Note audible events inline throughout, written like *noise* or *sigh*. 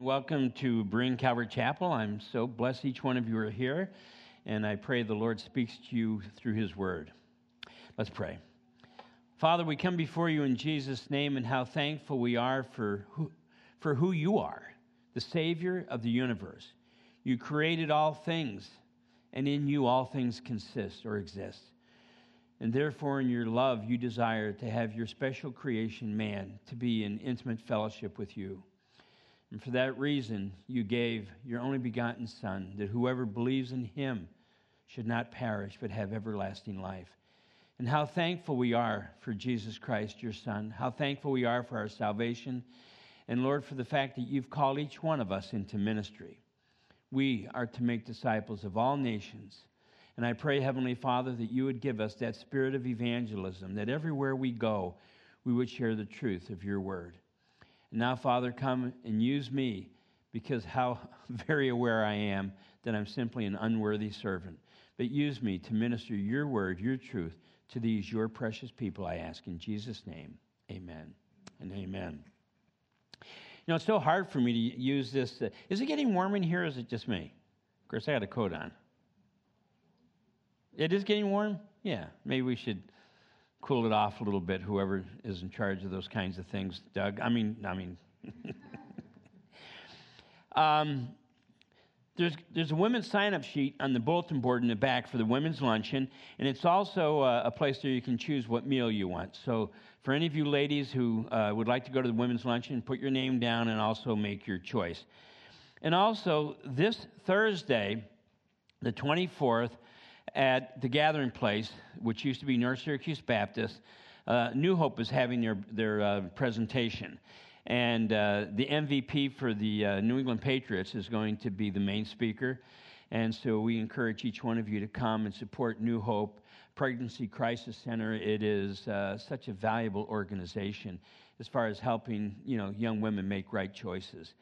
Welcome to Bring Calvary Chapel. I'm so blessed each one of you are here, and I pray the Lord speaks to you through his word. Let's pray. Father, we come before you in Jesus' name, and how thankful we are for who, for who you are, the Savior of the universe. You created all things, and in you all things consist or exist. And therefore, in your love, you desire to have your special creation, man, to be in intimate fellowship with you. And for that reason, you gave your only begotten Son, that whoever believes in him should not perish, but have everlasting life. And how thankful we are for Jesus Christ, your Son. How thankful we are for our salvation. And Lord, for the fact that you've called each one of us into ministry. We are to make disciples of all nations. And I pray, Heavenly Father, that you would give us that spirit of evangelism, that everywhere we go, we would share the truth of your word. And now, Father, come and use me because how *laughs* very aware I am that I'm simply an unworthy servant. But use me to minister your word, your truth to these, your precious people, I ask in Jesus' name. Amen and amen. You know, it's so hard for me to use this. Uh, is it getting warm in here or is it just me? Of course, I got a coat on. It is getting warm? Yeah, maybe we should cool it off a little bit, whoever is in charge of those kinds of things. Doug, I mean, I mean. *laughs* um, there's, there's a women's sign up sheet on the bulletin board in the back for the women's luncheon, and it's also a, a place where you can choose what meal you want. So, for any of you ladies who uh, would like to go to the women's luncheon, put your name down and also make your choice. And also, this Thursday, the 24th, at the gathering place, which used to be North Syracuse Baptist, uh, New Hope is having their, their uh, presentation. And uh, the MVP for the uh, New England Patriots is going to be the main speaker. And so we encourage each one of you to come and support New Hope Pregnancy Crisis Center. It is uh, such a valuable organization as far as helping you know, young women make right choices.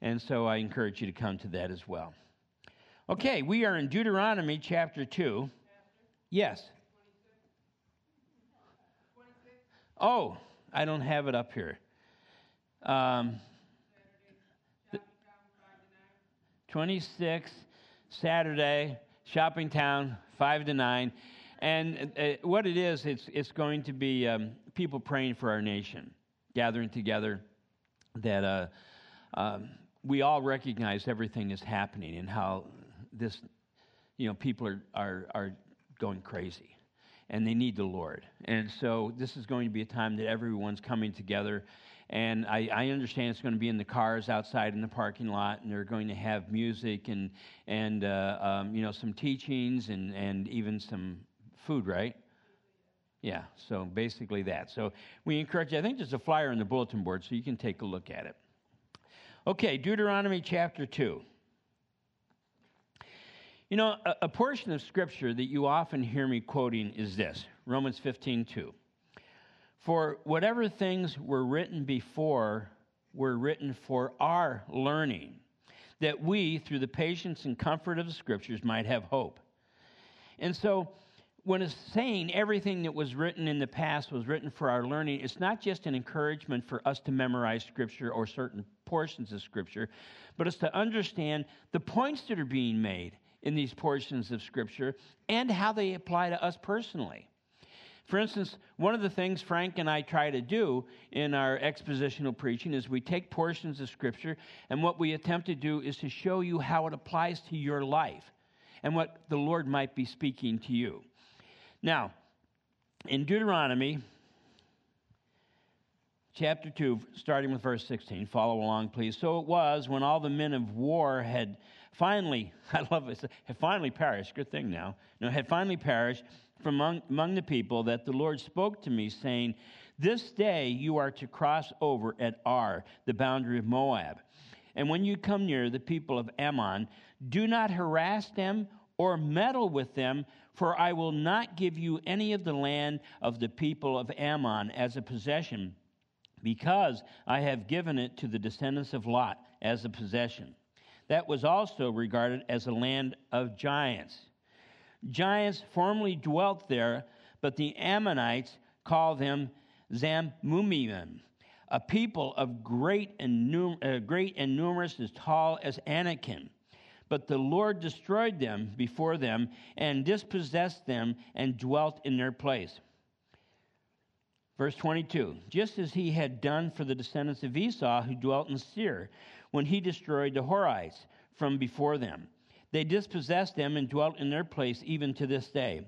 And so I encourage you to come to that as well. Okay, we are in Deuteronomy chapter 2. Yes. Oh, I don't have it up here. Um, 26, Saturday, Shopping Town, 5 to 9. And uh, what it is, it's, it's going to be um, people praying for our nation, gathering together that uh, um, we all recognize everything is happening and how this, you know, people are, are, are going crazy and they need the Lord. And so this is going to be a time that everyone's coming together. And I, I, understand it's going to be in the cars outside in the parking lot, and they're going to have music and, and uh, um, you know, some teachings and, and even some food, right? Yeah, so basically that. So we encourage you. I think there's a flyer on the bulletin board, so you can take a look at it. Okay, Deuteronomy chapter 2. You know, a, a, portion of scripture that you often hear me quoting is this Romans 15 2. For whatever things were written before were written for our learning, that we, through the patience and comfort of the scriptures, might have hope. And so, when it's saying everything that was written in the past was written for our learning, it's not just an encouragement for us to memorize Scripture or certain portions of Scripture, but it's to understand the points that are being made in these portions of Scripture and how they apply to us personally. For instance, one of the things Frank and I try to do in our expositional preaching is we take portions of Scripture, and what we attempt to do is to show you how it applies to your life and what the Lord might be speaking to you. Now, in Deuteronomy chapter 2, starting with verse 16, follow along, please. So it was when all the men of war had finally, *laughs* I love this, had finally perished. Good thing now. No, had finally perished from among, among the people that the Lord spoke to me, saying, This day you are to cross over at Ar, the boundary of Moab. And when you come near the people of Ammon, do not harass them or meddle with them, for I will not give you any of the land of the people of Ammon as a possession, because I have given it to the descendants of Lot as a possession that was also regarded as a land of giants. Giants formerly dwelt there, but the Ammonites call them Zamzummim. a people of great and, num- uh, great and numerous, as tall as Anakim. But the Lord destroyed them before them and dispossessed them and dwelt in their place. Verse 22 Just as he had done for the descendants of Esau who dwelt in Seir, when he destroyed the Horites from before them. They dispossessed them and dwelt in their place even to this day.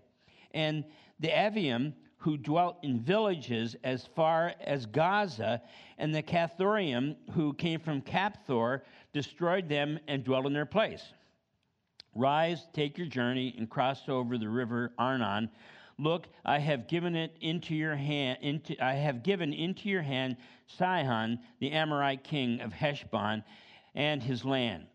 And the Avim, who dwelt in villages as far as Gaza, and the Caphtorim, who came from Caphtor, destroyed them and dwelt in their place. Rise, take your journey, and cross over the river Arnon. Look, I have given it into your hand. Into, I have given into your hand Sihon, the Amorite king of Heshbon, and his land.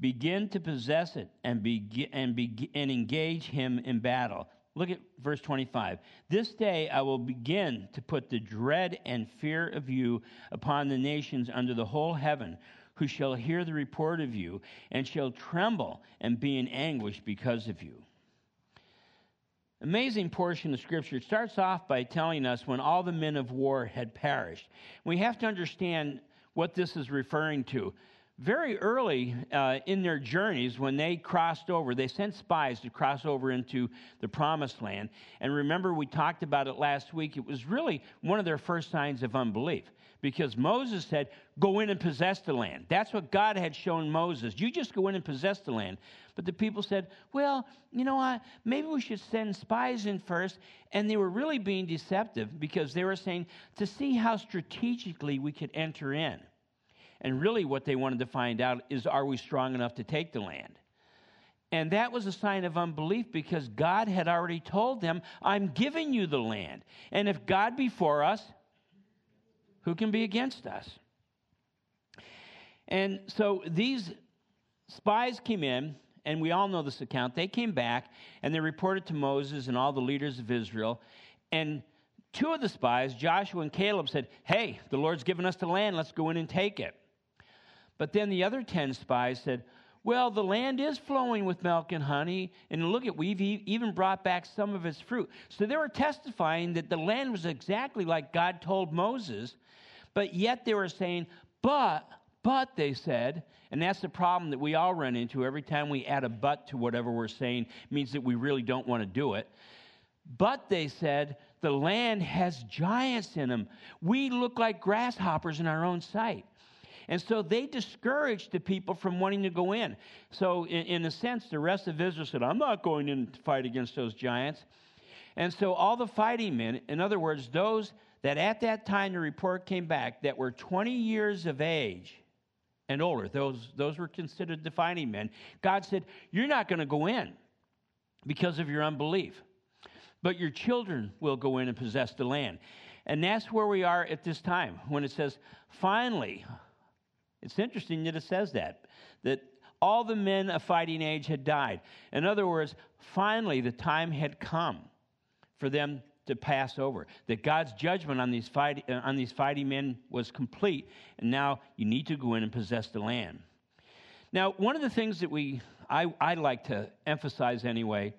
Begin to possess it and, be, and, be, and engage him in battle. Look at verse 25. This day I will begin to put the dread and fear of you upon the nations under the whole heaven, who shall hear the report of you, and shall tremble and be in anguish because of you. Amazing portion of Scripture. It starts off by telling us when all the men of war had perished. We have to understand what this is referring to very early uh, in their journeys, when they crossed over, they sent spies to cross over into the promised land. And remember, we talked about it last week. It was really one of their first signs of unbelief because Moses said, Go in and possess the land. That's what God had shown Moses. You just go in and possess the land. But the people said, Well, you know what? Maybe we should send spies in first. And they were really being deceptive because they were saying, To see how strategically we could enter in. And really, what they wanted to find out is are we strong enough to take the land? And that was a sign of unbelief because God had already told them, I'm giving you the land. And if God be for us, who can be against us? And so these spies came in, and we all know this account. They came back and they reported to Moses and all the leaders of Israel. And two of the spies, Joshua and Caleb, said, Hey, the Lord's given us the land. Let's go in and take it. But then the other 10 spies said, Well, the land is flowing with milk and honey, and look at, we've even brought back some of its fruit. So they were testifying that the land was exactly like God told Moses, but yet they were saying, But, but, they said, and that's the problem that we all run into every time we add a but to whatever we're saying, means that we really don't want to do it. But they said, the land has giants in them. We look like grasshoppers in our own sight. And so they discouraged the people from wanting to go in. So, in, in a sense, the rest of Israel said, I'm not going in to fight against those giants. And so all the fighting men, in other words, those that at that time the report came back that were 20 years of age and older, those, those were considered the fighting men, God said, You're not going to go in because of your unbelief, but your children will go in and possess the land. And that's where we are at this time when it says, Finally, it's interesting that it says that, that all the men of fighting age had died. In other words, finally the time had come for them to pass over. That God's judgment on these, fight, uh, on these fighting men was complete, and now you need to go in and possess the land. Now, one of the things that we I, I like to emphasize anyway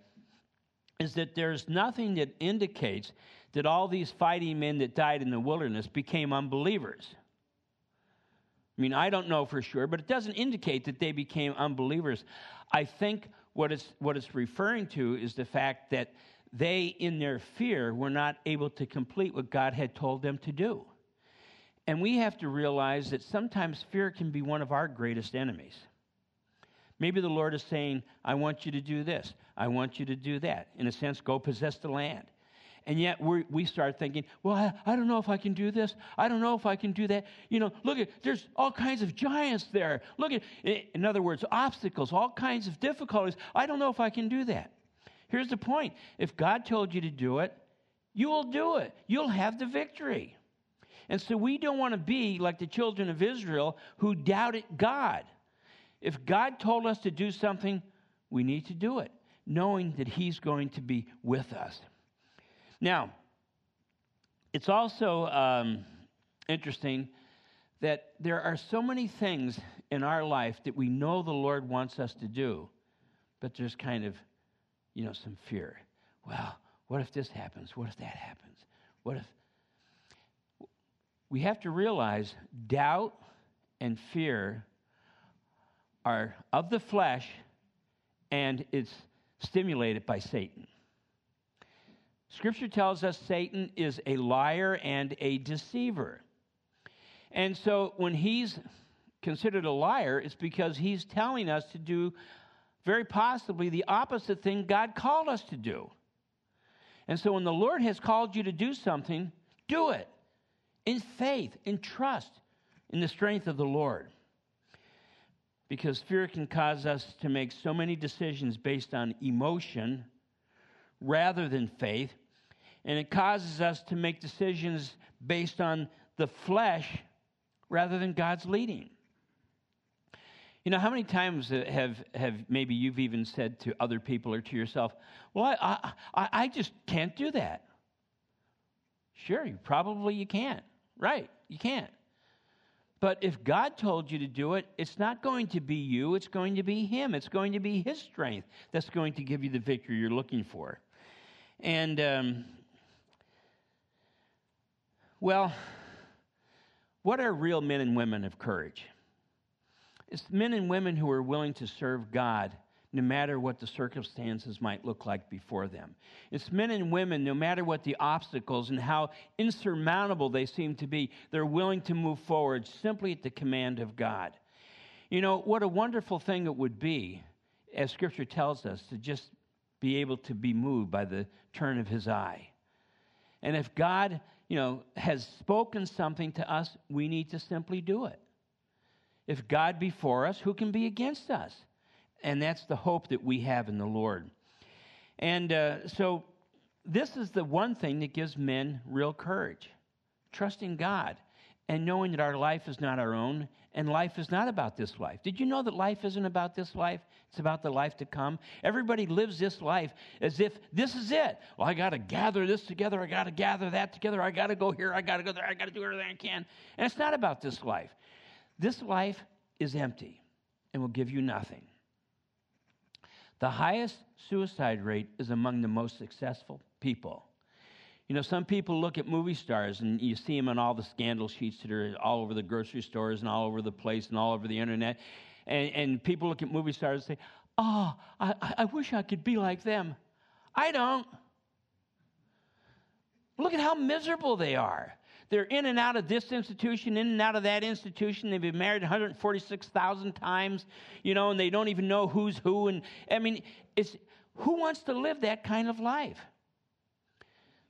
is that there's nothing that indicates that all these fighting men that died in the wilderness became unbelievers. I mean, I don't know for sure, but it doesn't indicate that they became unbelievers. I think what it's, what it's referring to is the fact that they, in their fear, were not able to complete what God had told them to do. And we have to realize that sometimes fear can be one of our greatest enemies. Maybe the Lord is saying, I want you to do this. I want you to do that. In a sense, go possess the land. And yet we start thinking, well, I, I, don't know if I can do this. I don't know if I can do that. You know, look at, there's all kinds of giants there. Look at, in other words, obstacles, all kinds of difficulties. I don't know if I can do that. Here's the point if God told you to do it, you will do it, you'll have the victory. And so we don't want to be like the children of Israel who doubted God. If God told us to do something, we need to do it, knowing that He's going to be with us. Now, it's also um, interesting that there are so many things in our life that we know the Lord wants us to do, but there's kind of, you know, some fear. Well, what if this happens? What if that happens? What if. we have to realize doubt and fear are of the flesh and it's stimulated by Satan. Scripture tells us Satan is a liar and a deceiver. And so when he's considered a liar, it's because he's telling us to do very possibly the opposite thing God called us to do. And so when the Lord has called you to do something, do it in faith, in trust, in the strength of the Lord. Because fear can cause us to make so many decisions based on emotion rather than faith. And it causes us to make decisions based on the flesh rather than God's leading. You know, how many times have, have maybe you've even said to other people or to yourself, Well, I, I, I just can't do that? Sure, you probably you can't. Right, you can't. But if God told you to do it, it's not going to be you, it's going to be Him. It's going to be His strength that's going to give you the victory you're looking for. And, um, well, what are real men and women of courage? It's men and women who are willing to serve God no matter what the circumstances might look like before them. It's men and women, no matter what the obstacles and how insurmountable they seem to be, they're willing to move forward simply at the command of God. You know, what a wonderful thing it would be, as Scripture tells us, to just be able to be moved by the turn of His eye. And if God, you know, has spoken something to us, we need to simply do it. If God be for us, who can be against us? And that's the hope that we have in the Lord. And uh, so, this is the one thing that gives men real courage trusting God and knowing that our life is not our own and life is not about this life. Did you know that life isn't about this life? It's about the life to come. Everybody lives this life as if this is it. Well, I got to gather this together. I got to gather that together. I got to go here. I got to go there. I got to do everything I can. And it's not about this life. This life is empty and will give you nothing. The highest suicide rate is among the most successful people. You know, some people look at movie stars and you see them on all the scandal sheets that are all over the grocery stores and all over the place and all over the internet. And, and people look at movie stars and say, Oh, I, I wish I could be like them. I don't. Look at how miserable they are. They're in and out of this institution, in and out of that institution. They've been married 146,000 times, you know, and they don't even know who's who. And I mean, it's who wants to live that kind of life?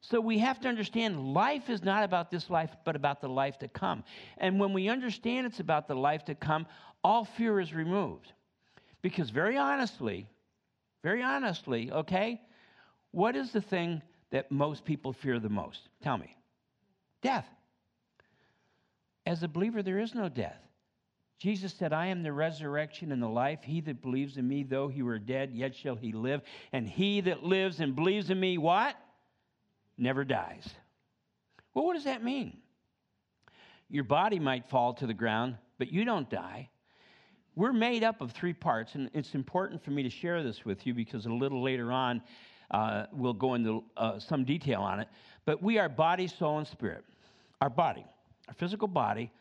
So we have to understand life is not about this life, but about the life to come. And when we understand it's about the life to come, all fear is removed. Because very honestly, very honestly, okay, what is the thing that most people fear the most? Tell me. Death. As a believer, there is no death. Jesus said, I am the resurrection and the life. He that believes in me, though he were dead, yet shall he live. And he that lives and believes in me, what? Never dies. Well, what does that mean? Your body might fall to the ground, but you don't die. We're made up of three parts, and it's important for me to share this with you because a little later on uh, we'll go into uh, some detail on it. But we are body, soul, and spirit our body, our physical body.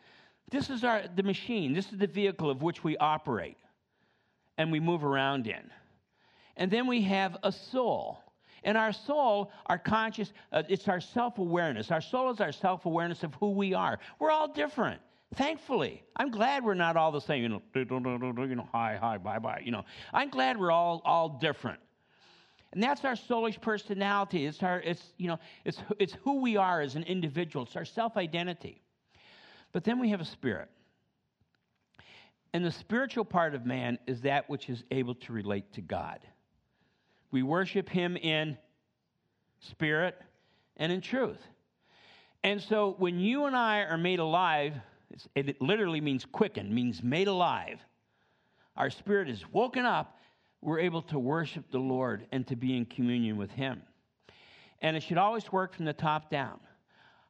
This is our, the machine, this is the vehicle of which we operate and we move around in. And then we have a soul. And our soul, our conscious, uh, it's our self awareness. Our soul is our self awareness of who we are. We're all different. Thankfully, I'm glad we're not all the same. You know, you know, hi, hi, bye, bye. You know, I'm glad we're all all different. And that's our soulish personality. It's our, it's, you know, it's, it's who we are as an individual. It's our self-identity. But then we have a spirit. And the spiritual part of man is that which is able to relate to God. We worship him in spirit and in truth. And so when you and I are made alive, it literally means quickened, means made alive. Our spirit is woken up we're able to worship the Lord and to be in communion with Him. And it should always work from the top down.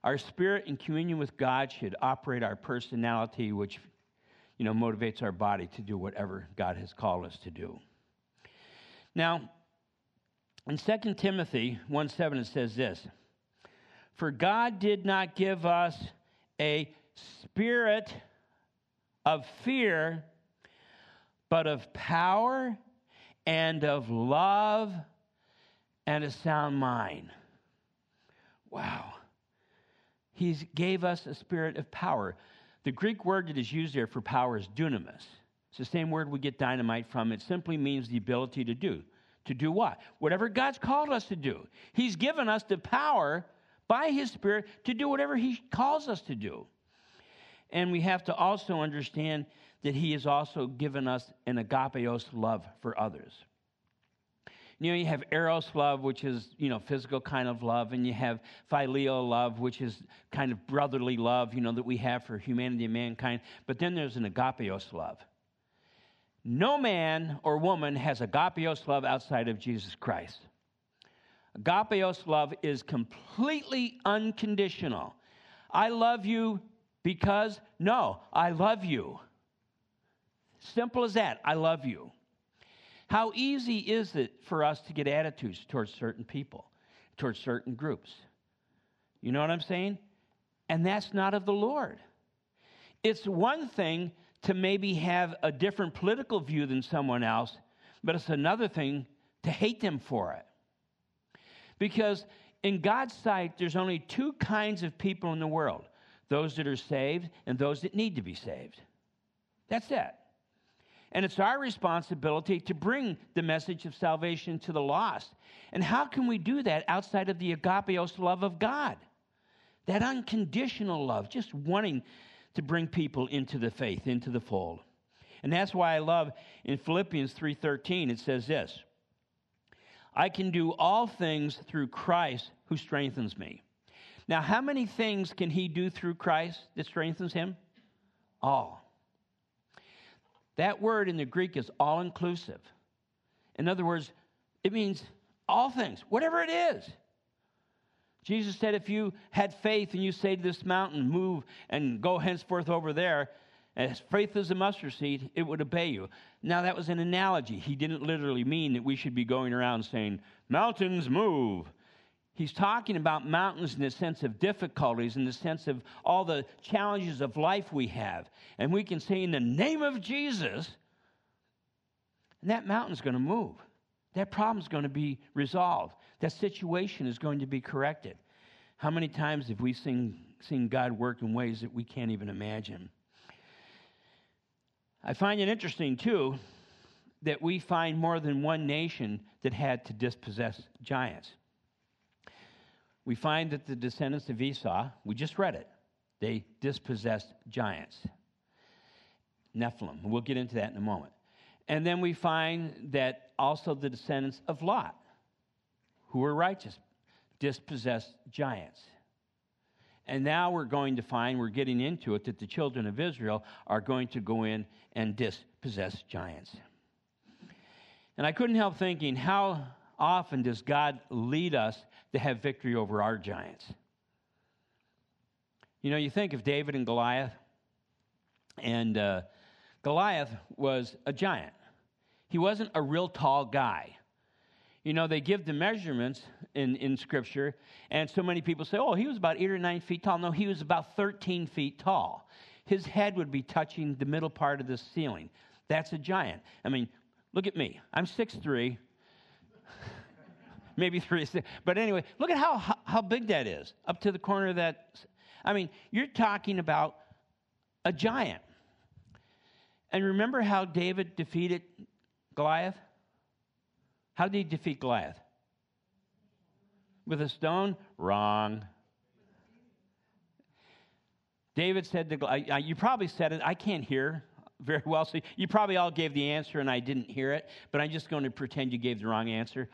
Our spirit in communion with God should operate our personality, which you know motivates our body to do whatever God has called us to do. Now, in 2 Timothy 1 7, it says this For God did not give us a spirit of fear, but of power and of love and a sound mind. Wow. He gave us a spirit of power. The Greek word that is used there for power is dunamis. It's the same word we get dynamite from. It simply means the ability to do. To do what? Whatever God's called us to do. He's given us the power by His Spirit to do whatever He calls us to do. And we have to also understand that He has also given us an agapeos love for others. You know, you have eros love, which is, you know, physical kind of love, and you have phileo love, which is kind of brotherly love, you know, that we have for humanity and mankind. But then there's an agapeos love. No man or woman has agapeos love outside of Jesus Christ. Agapeos love is completely unconditional. I love you because, no, I love you. Simple as that. I love you. How easy is it for us to get attitudes towards certain people, towards certain groups? You know what I'm saying? And that's not of the Lord. It's one thing to maybe have a different political view than someone else, but it's another thing to hate them for it. Because in God's sight, there's only two kinds of people in the world those that are saved and those that need to be saved. That's it. And it's our responsibility to bring the message of salvation to the lost. And how can we do that outside of the agapeos love of God? That unconditional love, just wanting to bring people into the faith, into the fold. And that's why I love in Philippians 3:13 it says this. I can do all things through Christ who strengthens me. Now, how many things can he do through Christ that strengthens him? All. That word in the Greek is all inclusive. In other words, it means all things, whatever it is. Jesus said, if you had faith and you say to this mountain, move and go henceforth over there, as faith is a mustard seed, it would obey you. Now, that was an analogy. He didn't literally mean that we should be going around saying, Mountains move. He's talking about mountains in the sense of difficulties, in the sense of all the challenges of life we have. And we can say, in the name of Jesus, and that mountain's going to move. That problem's going to be resolved. That situation is going to be corrected. How many times have we seen, seen God work in ways that we can't even imagine? I find it interesting, too, that we find more than one nation that had to dispossess giants we find that the descendants of Esau, we just read it, they dispossessed giants, Nephilim. We'll get into that in a moment. And then we find that also the descendants of Lot, who were righteous, dispossessed giants. And now we're going to find, we're getting into it, that the children of Israel are going to go in and dispossess giants. And I couldn't help thinking, how often does God lead us to have victory over our giants. You know, you think of David and Goliath, and uh, Goliath was a giant. He wasn't a real tall guy. You know, they give the measurements in, in Scripture, and so many people say, oh, he was about eight or nine feet tall. No, he was about 13 feet tall. His head would be touching the middle part of the ceiling. That's a giant. I mean, look at me. I'm 6'3, maybe three. six, But anyway, look at how, how, big that is up to the corner of that. I mean, you're talking about a giant. And remember how David defeated Goliath? How did he defeat Goliath? With a stone? Wrong. David said to Goliath, you probably said it, I can't hear very well, so you probably all gave the answer and I didn't hear it, but I'm just going to pretend you gave the wrong answer.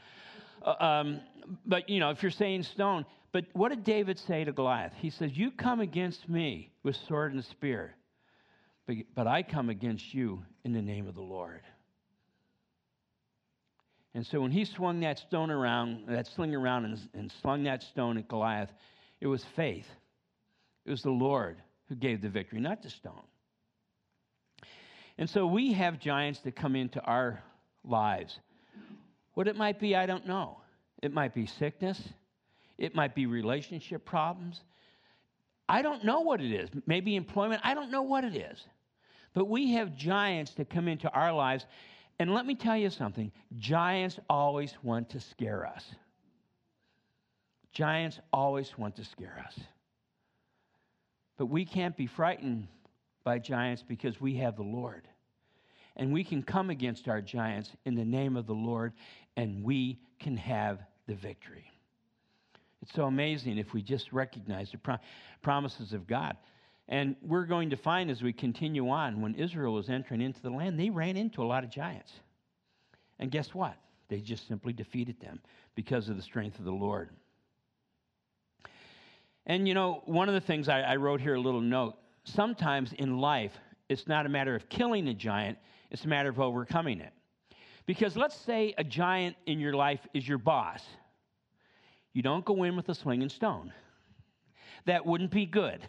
Uh, um, but, you know, if you're saying stone, but what did David say to Goliath? He says, You come against me with sword and spear, but, but I come against you in the name of the Lord. And so when he swung that stone around, that sling around, and, and slung that stone at Goliath, it was faith. It was the Lord who gave the victory, not the stone. And so we have giants that come into our lives. What it might be, I don't know. It might be sickness, it might be relationship problems. I don't know what it is. Maybe employment, I don't know what it is. But we have giants that come into our lives. And let me tell you something giants always want to scare us. Giants always want to scare us. But we can't be frightened by giants because we have the Lord. And we can come against our giants in the name of the Lord, and we can have the victory. It's so amazing if we just recognize the pro- promises of God. And we're going to find as we continue on, when Israel was entering into the land, they ran into a lot of giants. And guess what? They just simply defeated them because of the strength of the Lord. And you know, one of the things I, I wrote here a little note sometimes in life, it's not a matter of killing a giant, it's a matter of overcoming it. Because let's say a giant in your life is your boss. You don't go in with a swinging stone. That wouldn't be good.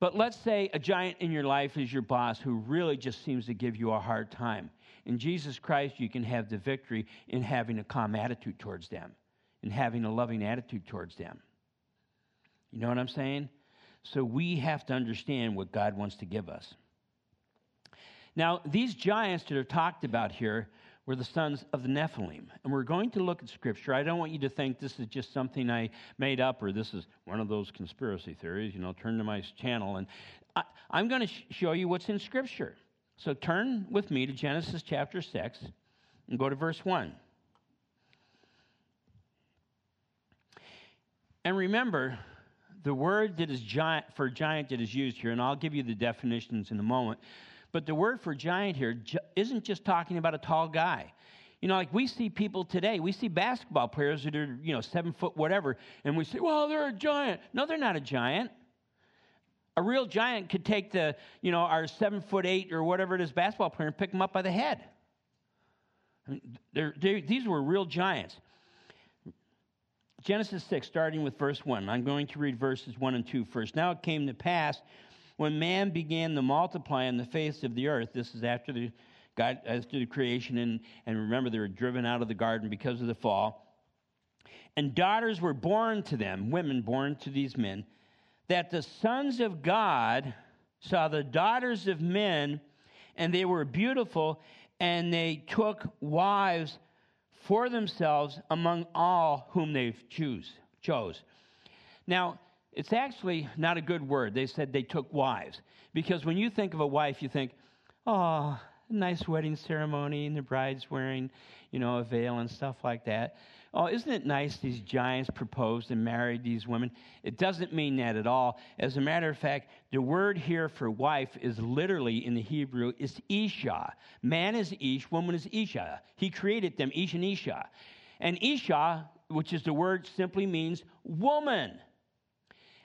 But let's say a giant in your life is your boss who really just seems to give you a hard time. In Jesus Christ, you can have the victory in having a calm attitude towards them, in having a loving attitude towards them. You know what I'm saying? So we have to understand what God wants to give us. Now, these giants that are talked about here were the sons of the Nephilim. And we're going to look at Scripture. I don't want you to think this is just something I made up or this is one of those conspiracy theories. You know, turn to my channel. And I, am going to sh- show you what's in Scripture. So turn with me to Genesis chapter 6 and go to verse 1. And remember, the word that is giant for giant that is used here, and I'll give you the definitions in a moment, but the word for giant here isn't just talking about a tall guy. You know, like we see people today, we see basketball players that are, you know, seven foot whatever, and we say, well, they're a giant. No, they're not a giant. A real giant could take the, you know, our seven foot eight or whatever it is basketball player and pick them up by the head. They're, they're, these were real giants. Genesis 6, starting with verse 1. I'm going to read verses 1 and 2 first. Now it came to pass when man began to multiply on the face of the earth, this is after the God after the creation, and, and remember they were driven out of the garden because of the fall. And daughters were born to them, women born to these men, that the sons of God saw the daughters of men, and they were beautiful, and they took wives for themselves among all whom they choose, chose. Now, it's actually not a good word. They said they took wives. Because when you think of a wife, you think, oh, nice wedding ceremony, and the bride's wearing, you know, a veil and stuff like that. Oh, isn't it nice these giants proposed and married these women? It doesn't mean that at all. As a matter of fact, the word here for wife is literally in the Hebrew is Isha. Man is Ish, woman is Isha. He created them, Ish and Isha. And Isha, which is the word, simply means woman.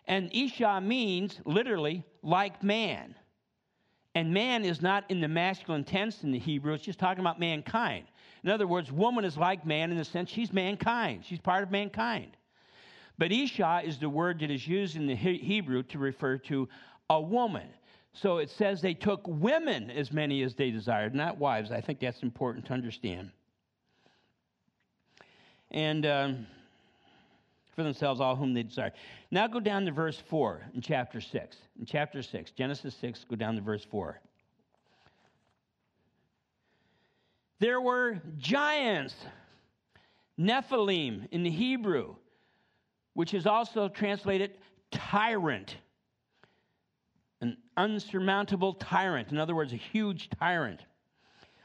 And Isha means literally like man. And man is not in the masculine tense in the Hebrew, it's just talking about mankind. In other words, woman is like man in the sense she's mankind, she's part of mankind. But Isha is the word that is used in the Hebrew to refer to a woman. So it says they took women as many as they desired, not wives. I think that's important to understand. And um, for themselves all whom they desired. Now go down to verse 4 in chapter 6. In chapter 6, Genesis 6, go down to verse 4. There were giants, Nephilim in the Hebrew, which is also translated tyrant, an unsurmountable tyrant. In other words, a huge tyrant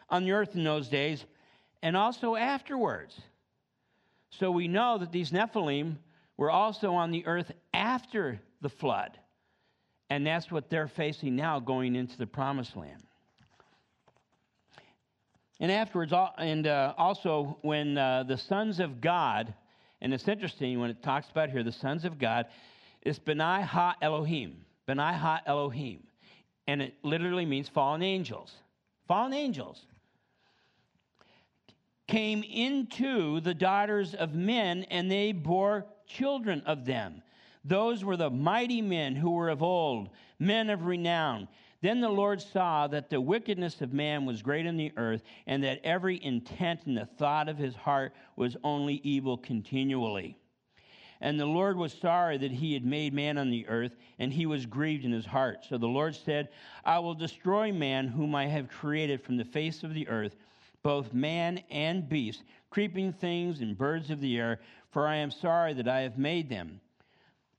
on the earth in those days and also afterwards. So we know that these Nephilim were also on the earth after the flood. And that's what they're facing now going into the promised land. And afterwards, and uh, also when uh, the sons of God, and it's interesting when it talks about here, the sons of God, it's Benai Ha Elohim. Benai Ha Elohim. And it literally means fallen angels. Fallen angels came into the daughters of men, and they bore children of them. Those were the mighty men who were of old, men of renown. Then the Lord saw that the wickedness of man was great in the earth, and that every intent and the thought of his heart was only evil continually. And the Lord was sorry that he had made man on the earth, and he was grieved in his heart. So the Lord said, I will destroy man whom I have created from the face of the earth, both man and beast, creeping things and birds of the air, for I am sorry that I have made them.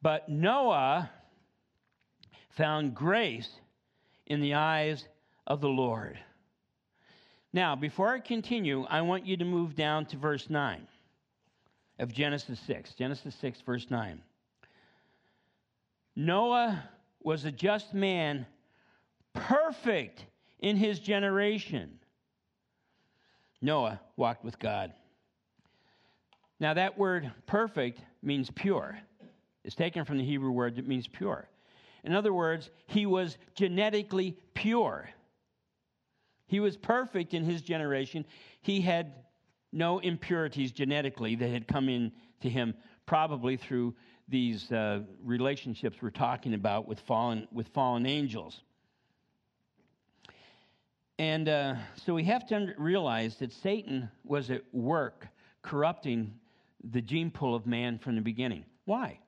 But Noah found grace in the eyes of the Lord. Now, before I continue, I want you to move down to verse 9 of Genesis 6. Genesis 6, verse 9. Noah was a just man, perfect in his generation. Noah walked with God. Now, that word perfect means pure. It's taken from the Hebrew word that means pure. In other words, he was genetically pure. He was perfect in his generation. He had no impurities genetically that had come in to him, probably through these uh, relationships we're talking about with fallen, with fallen angels. And uh, so we have to realize that Satan was at work corrupting the gene pool of man from the beginning. Why?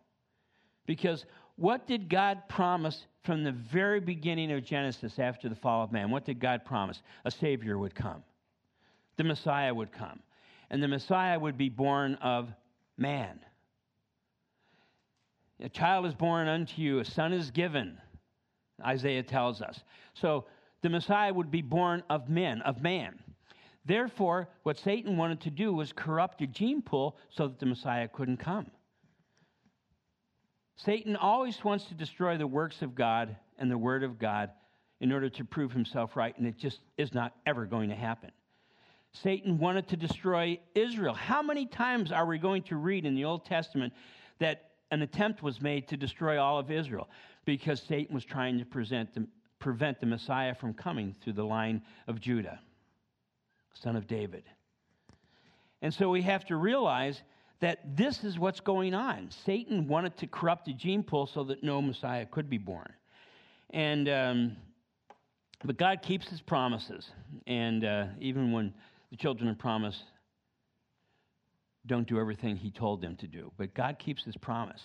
Because what did God promise from the very beginning of Genesis after the fall of man? What did God promise? A Savior would come, the Messiah would come, and the Messiah would be born of man. A child is born unto you, a son is given, Isaiah tells us. So the Messiah would be born of men, of man. Therefore, what Satan wanted to do was corrupt the gene pool so that the Messiah couldn't come. Satan always wants to destroy the works of God and the Word of God in order to prove himself right, and it just is not ever going to happen. Satan wanted to destroy Israel. How many times are we going to read in the Old Testament that an attempt was made to destroy all of Israel because Satan was trying to present the, prevent the Messiah from coming through the line of Judah, son of David? And so we have to realize that this is what's going on. Satan wanted to corrupt the gene pool so that no Messiah could be born. And, um, but God keeps his promises. And uh, even when the children of promise don't do everything he told them to do, but God keeps his promise.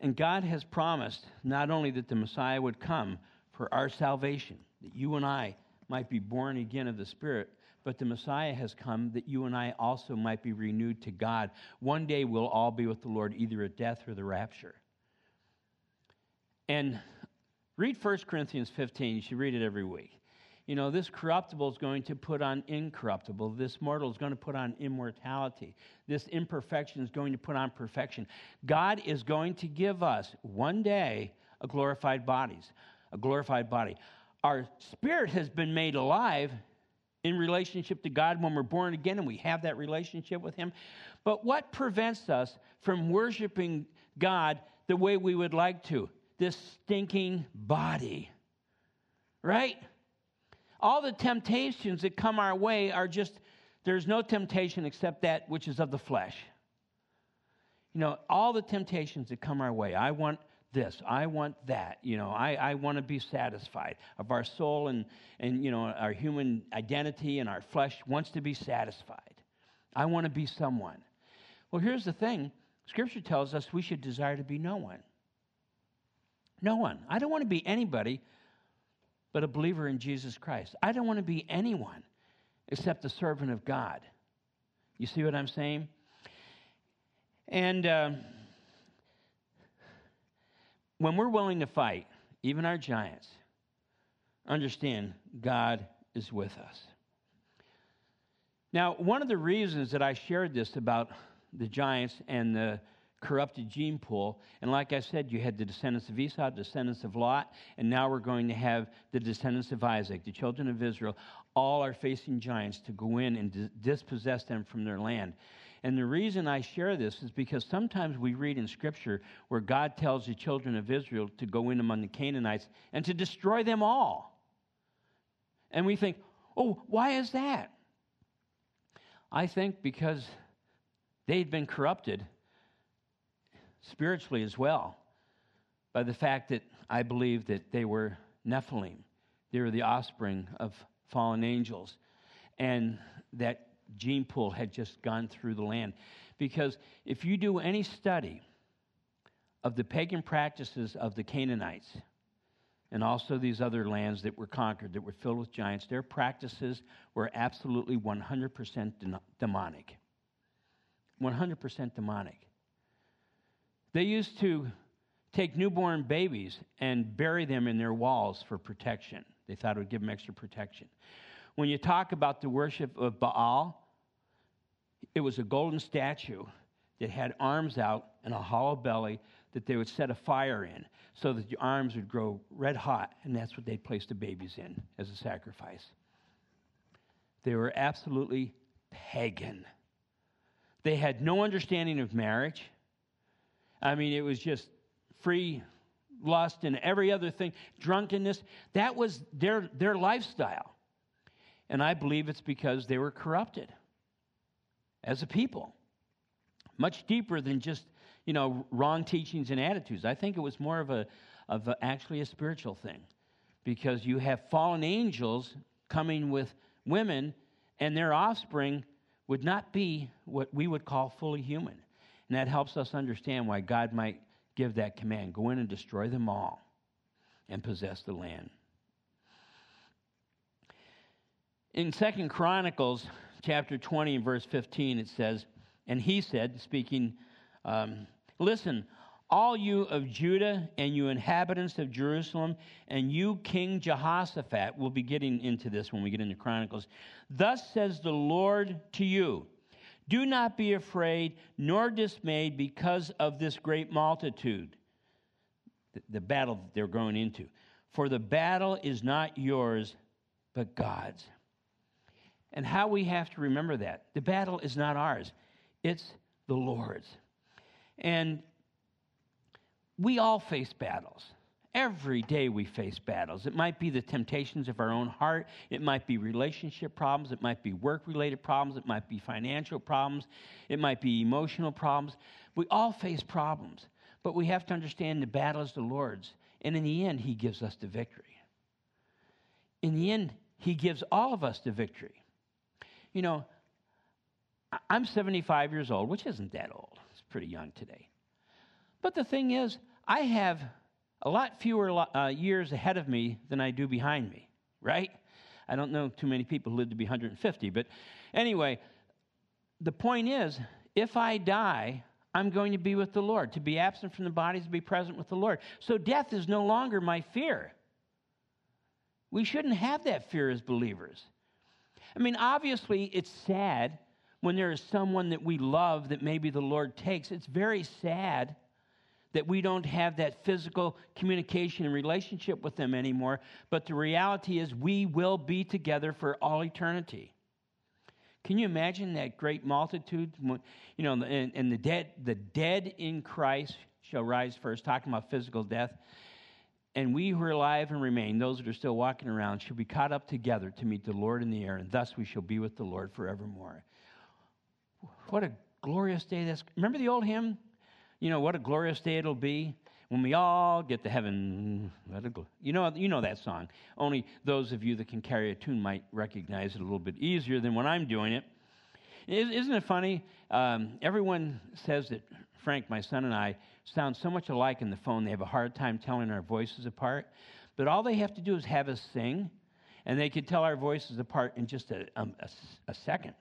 And God has promised not only that the Messiah would come for our salvation, that you and I might be born again of the Spirit, but the Messiah has come that you and I also might be renewed to God. One day we'll all be with the Lord, either at death or the rapture. And read 1 Corinthians 15. You should read it every week. You know, this corruptible is going to put on incorruptible. This mortal is going to put on immortality. This imperfection is going to put on perfection. God is going to give us one day glorified bodies, a glorified body. Our spirit has been made alive in relationship to God when we're born again and we have that relationship with Him. But what prevents us from worshiping God the way we would like to? This stinking body, right? All the temptations that come our way are just, there's no temptation except that which is of the flesh. You know, all the temptations that come our way. I want this. I want that. You know, I, I want to be satisfied. Of our soul and, and, you know, our human identity and our flesh wants to be satisfied. I want to be someone. Well, here's the thing Scripture tells us we should desire to be no one. No one. I don't want to be anybody but a believer in Jesus Christ. I don't want to be anyone except the servant of God. You see what I'm saying? And. Uh, when we're willing to fight, even our giants, understand God is with us. Now, one of the reasons that I shared this about the giants and the corrupted gene pool, and like I said, you had the descendants of Esau, descendants of Lot, and now we're going to have the descendants of Isaac, the children of Israel. All are facing giants to go in and dispossess them from their land. And the reason I share this is because sometimes we read in Scripture where God tells the children of Israel to go in among the Canaanites and to destroy them all. And we think, oh, why is that? I think because they'd been corrupted spiritually as well by the fact that I believe that they were Nephilim. They were the offspring of fallen angels. And that gene pool had just gone through the land. Because if you do any study of the pagan practices of the Canaanites and also these other lands that were conquered, that were filled with giants, their practices were absolutely 100% demonic. 100% demonic. They used to take newborn babies and bury them in their walls for protection. They thought it would give them extra protection. When you talk about the worship of Baal, it was a golden statue that had arms out and a hollow belly that they would set a fire in so that the arms would grow red hot, and that's what they'd place the babies in as a sacrifice. They were absolutely pagan. They had no understanding of marriage. I mean, it was just free lust and every other thing, drunkenness. That was their, their lifestyle. And I believe it's because they were corrupted as a people. Much deeper than just, you know, wrong teachings and attitudes. I think it was more of a of a, actually a spiritual thing. Because you have fallen angels coming with women and their offspring would not be what we would call fully human. And that helps us understand why God might give that command go in and destroy them all and possess the land. In Second Chronicles chapter 20 and verse 15, it says, And he said, speaking, um, Listen, all you of Judah and you inhabitants of Jerusalem, and you, King Jehoshaphat, we'll be getting into this when we get into Chronicles. Thus says the Lord to you Do not be afraid nor dismayed because of this great multitude, the, the battle that they're going into. For the battle is not yours, but God's. And how we have to remember that the battle is not ours, it's the Lord's. And we all face battles. Every day we face battles. It might be the temptations of our own heart. It might be relationship problems. It might be work related problems. It might be financial problems. It might be emotional problems. We all face problems. But we have to understand the battle is the Lord's. And in the end, He gives us the victory. In the end, He gives all of us the victory. You know, I'm 75 years old, which isn't that old. It's pretty young today. But the thing is, I have a lot fewer uh, years ahead of me than I do behind me, right? I don't know too many people who live to be 150, but anyway, the point is if I die, I'm going to be with the Lord. To be absent from the body to be present with the Lord. So death is no longer my fear. We shouldn't have that fear as believers. I mean, obviously, it's sad when there is someone that we love that maybe the Lord takes. It's very sad that we don't have that physical communication and relationship with them anymore. But the reality is, we will be together for all eternity. Can you imagine that great multitude? You know, and, and the dead, the dead in Christ shall rise first. Talking about physical death, and we who are alive and remain, those that are still walking around, shall be caught up together to meet the Lord in the air, and thus we shall be with the Lord forevermore. What a glorious day this. Remember the old hymn? You know, what a glorious day it'll be when we all get to heaven. You know, you know that song. Only those of you that can carry a tune might recognize it a little bit easier than when I'm doing it. Isn't it funny? Um, everyone says that Frank, my son, and I sound so much alike in the phone, they have a hard time telling our voices apart. But all they have to do is have us sing, and they can tell our voices apart in just a, a, a second.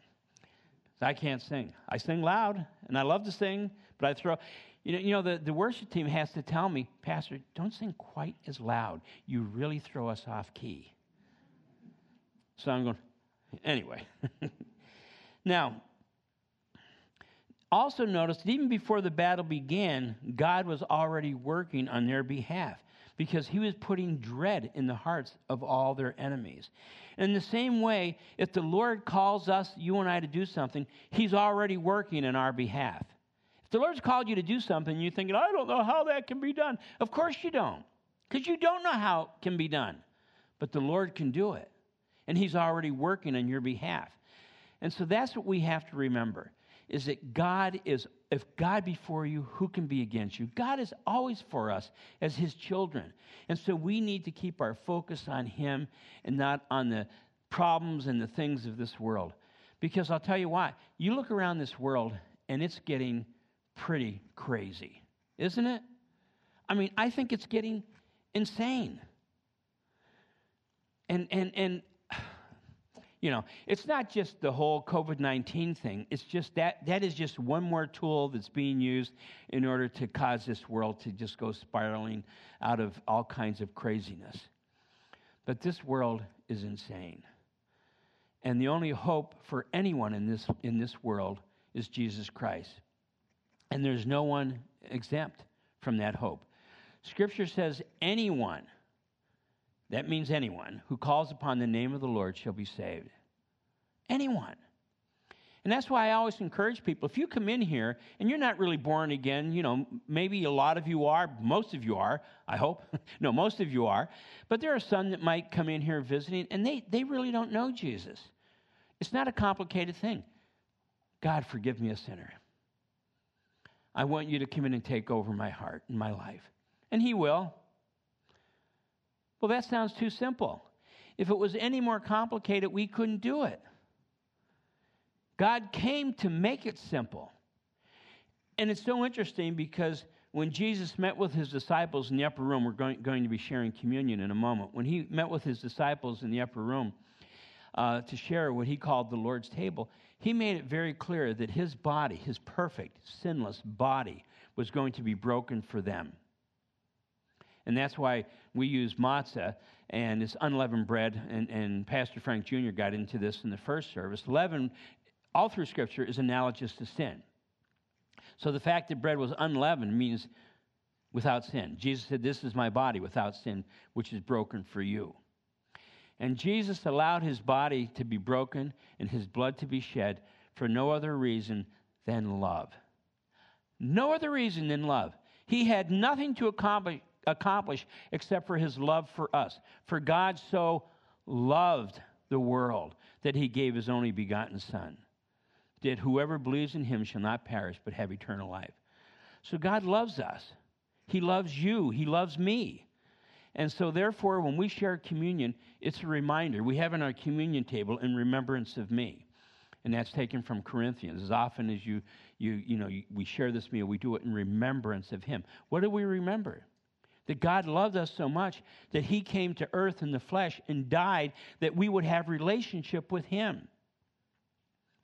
I can't sing. I sing loud, and I love to sing, but I throw. You know, you know the, the worship team has to tell me, Pastor, don't sing quite as loud. You really throw us off key. So I'm going, anyway. *laughs* now, also notice that even before the battle began, God was already working on their behalf because he was putting dread in the hearts of all their enemies. In the same way, if the Lord calls us, you and I, to do something, he's already working in our behalf. If the Lord's called you to do something, you're thinking, I don't know how that can be done. Of course you don't, because you don't know how it can be done. But the Lord can do it, and He's already working on your behalf. And so that's what we have to remember is that God is, if God be for you, who can be against you? God is always for us as His children. And so we need to keep our focus on Him and not on the problems and the things of this world. Because I'll tell you why. You look around this world and it's getting pretty crazy, isn't it? I mean, I think it's getting insane. And, and, and, you know, it's not just the whole COVID 19 thing. It's just that, that is just one more tool that's being used in order to cause this world to just go spiraling out of all kinds of craziness. But this world is insane. And the only hope for anyone in this, in this world is Jesus Christ. And there's no one exempt from that hope. Scripture says, anyone, that means anyone, who calls upon the name of the Lord shall be saved. Anyone. And that's why I always encourage people if you come in here and you're not really born again, you know, maybe a lot of you are, most of you are, I hope. *laughs* no, most of you are. But there are some that might come in here visiting and they, they really don't know Jesus. It's not a complicated thing. God, forgive me a sinner. I want you to come in and take over my heart and my life. And He will. Well, that sounds too simple. If it was any more complicated, we couldn't do it. God came to make it simple. And it's so interesting because when Jesus met with his disciples in the upper room, we're going, going to be sharing communion in a moment. When he met with his disciples in the upper room uh, to share what he called the Lord's table, he made it very clear that his body, his perfect, sinless body, was going to be broken for them. And that's why we use matzah and it's unleavened bread. And, and Pastor Frank Jr. got into this in the first service. Leaven all through Scripture is analogous to sin. So the fact that bread was unleavened means without sin. Jesus said, This is my body without sin, which is broken for you. And Jesus allowed his body to be broken and his blood to be shed for no other reason than love. No other reason than love. He had nothing to accomplish, accomplish except for his love for us. For God so loved the world that he gave his only begotten Son that whoever believes in him shall not perish but have eternal life. So God loves us. He loves you. He loves me. And so, therefore, when we share communion, it's a reminder. We have in our communion table in remembrance of me. And that's taken from Corinthians. As often as you, you, you know, you, we share this meal, we do it in remembrance of him. What do we remember? That God loved us so much that he came to earth in the flesh and died that we would have relationship with him.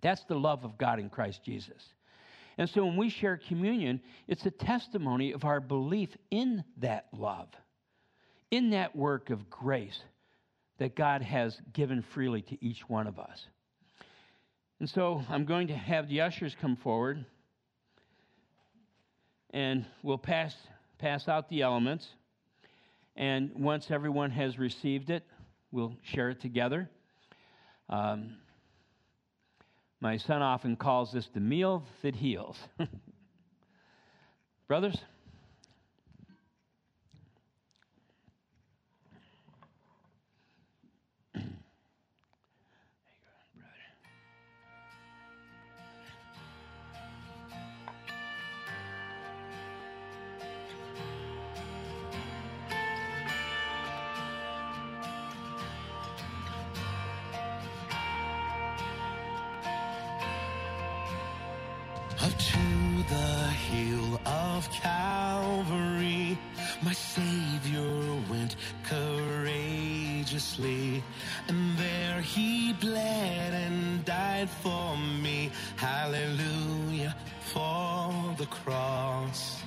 That's the love of God in Christ Jesus. And so when we share communion, it's a testimony of our belief in that love, in that work of grace that God has given freely to each one of us. And so I'm going to have the ushers come forward and we'll pass, pass out the elements. And once everyone has received it, we'll share it together. Um, my son often calls this the meal that heals. *laughs* Brothers? Died for me. Hallelujah for the cross.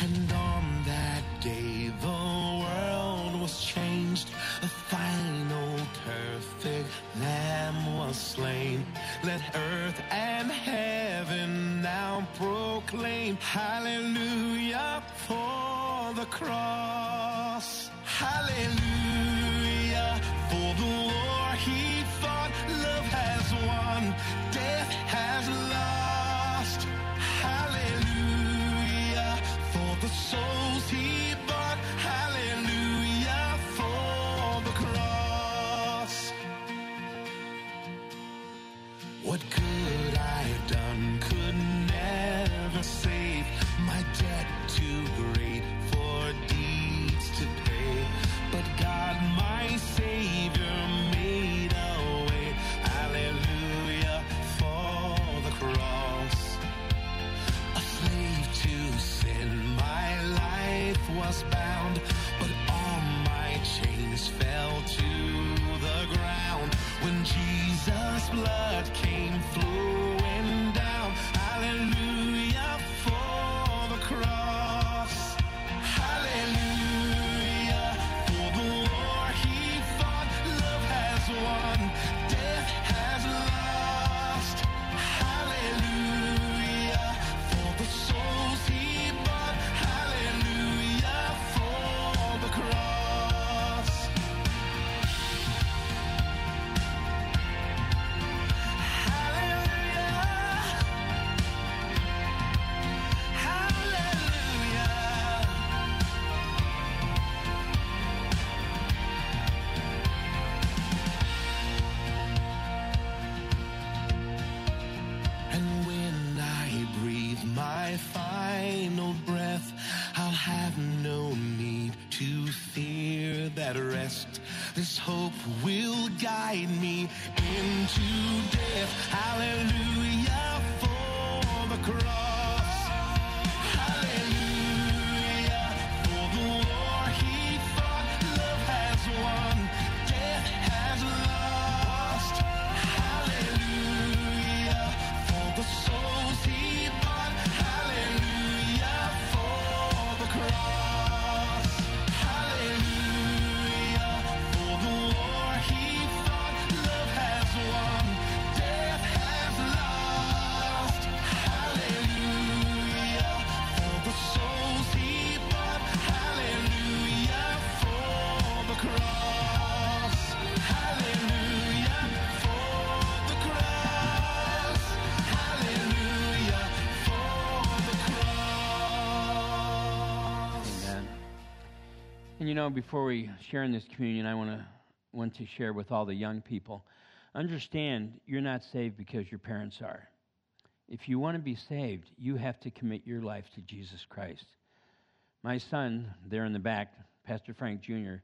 And on that day the world was changed. A final perfect lamb was slain. Let earth and heaven now proclaim hallelujah for the cross. Know, before we share in this communion, I want to want to share with all the young people. Understand, you're not saved because your parents are. If you want to be saved, you have to commit your life to Jesus Christ. My son, there in the back, Pastor Frank Jr.,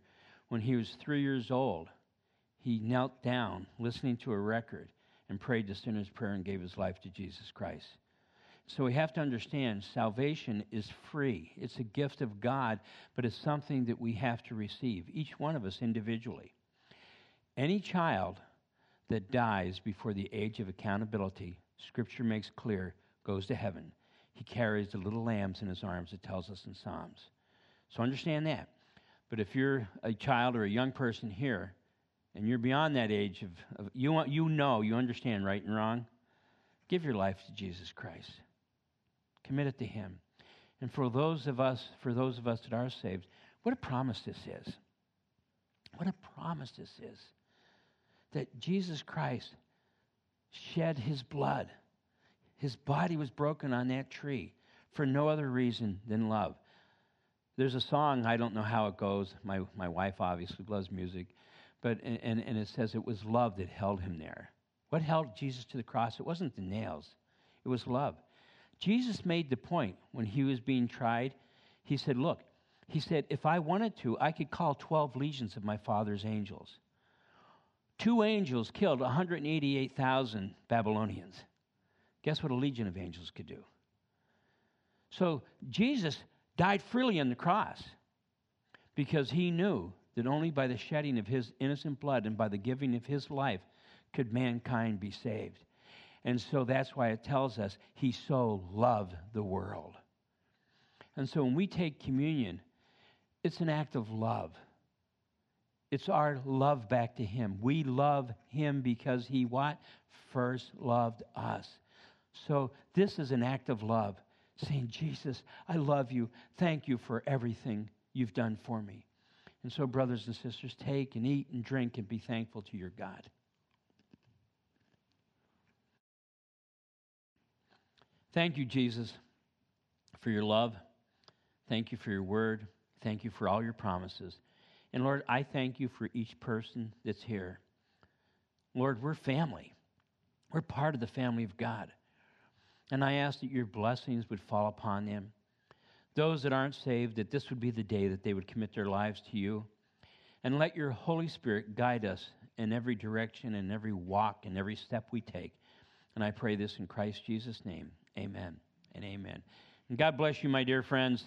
when he was three years old, he knelt down listening to a record and prayed the sinner's prayer and gave his life to Jesus Christ. So we have to understand salvation is free. It's a gift of God, but it's something that we have to receive, each one of us individually. Any child that dies before the age of accountability, Scripture makes clear, goes to heaven. He carries the little lambs in his arms, it tells us in Psalms. So understand that. But if you're a child or a young person here, and you're beyond that age of, of you, you know, you understand right and wrong, give your life to Jesus Christ. Commit it to Him. And for those of us, for those of us that are saved, what a promise this is. What a promise this is. That Jesus Christ shed his blood. His body was broken on that tree for no other reason than love. There's a song, I don't know how it goes. My, my wife obviously loves music, but and, and it says it was love that held him there. What held Jesus to the cross? It wasn't the nails, it was love. Jesus made the point when he was being tried. He said, Look, he said, if I wanted to, I could call 12 legions of my father's angels. Two angels killed 188,000 Babylonians. Guess what a legion of angels could do? So Jesus died freely on the cross because he knew that only by the shedding of his innocent blood and by the giving of his life could mankind be saved. And so that's why it tells us he so loved the world. And so when we take communion, it's an act of love. It's our love back to him. We love him because he what? First loved us. So this is an act of love, saying, Jesus, I love you. Thank you for everything you've done for me. And so, brothers and sisters, take and eat and drink and be thankful to your God. Thank you, Jesus, for your love. Thank you for your word. Thank you for all your promises. And Lord, I thank you for each person that's here. Lord, we're family. We're part of the family of God. And I ask that your blessings would fall upon them. Those that aren't saved, that this would be the day that they would commit their lives to you. And let your Holy Spirit guide us in every direction and every walk and every step we take. And I pray this in Christ Jesus' name. Amen and amen. And God bless you, my dear friends.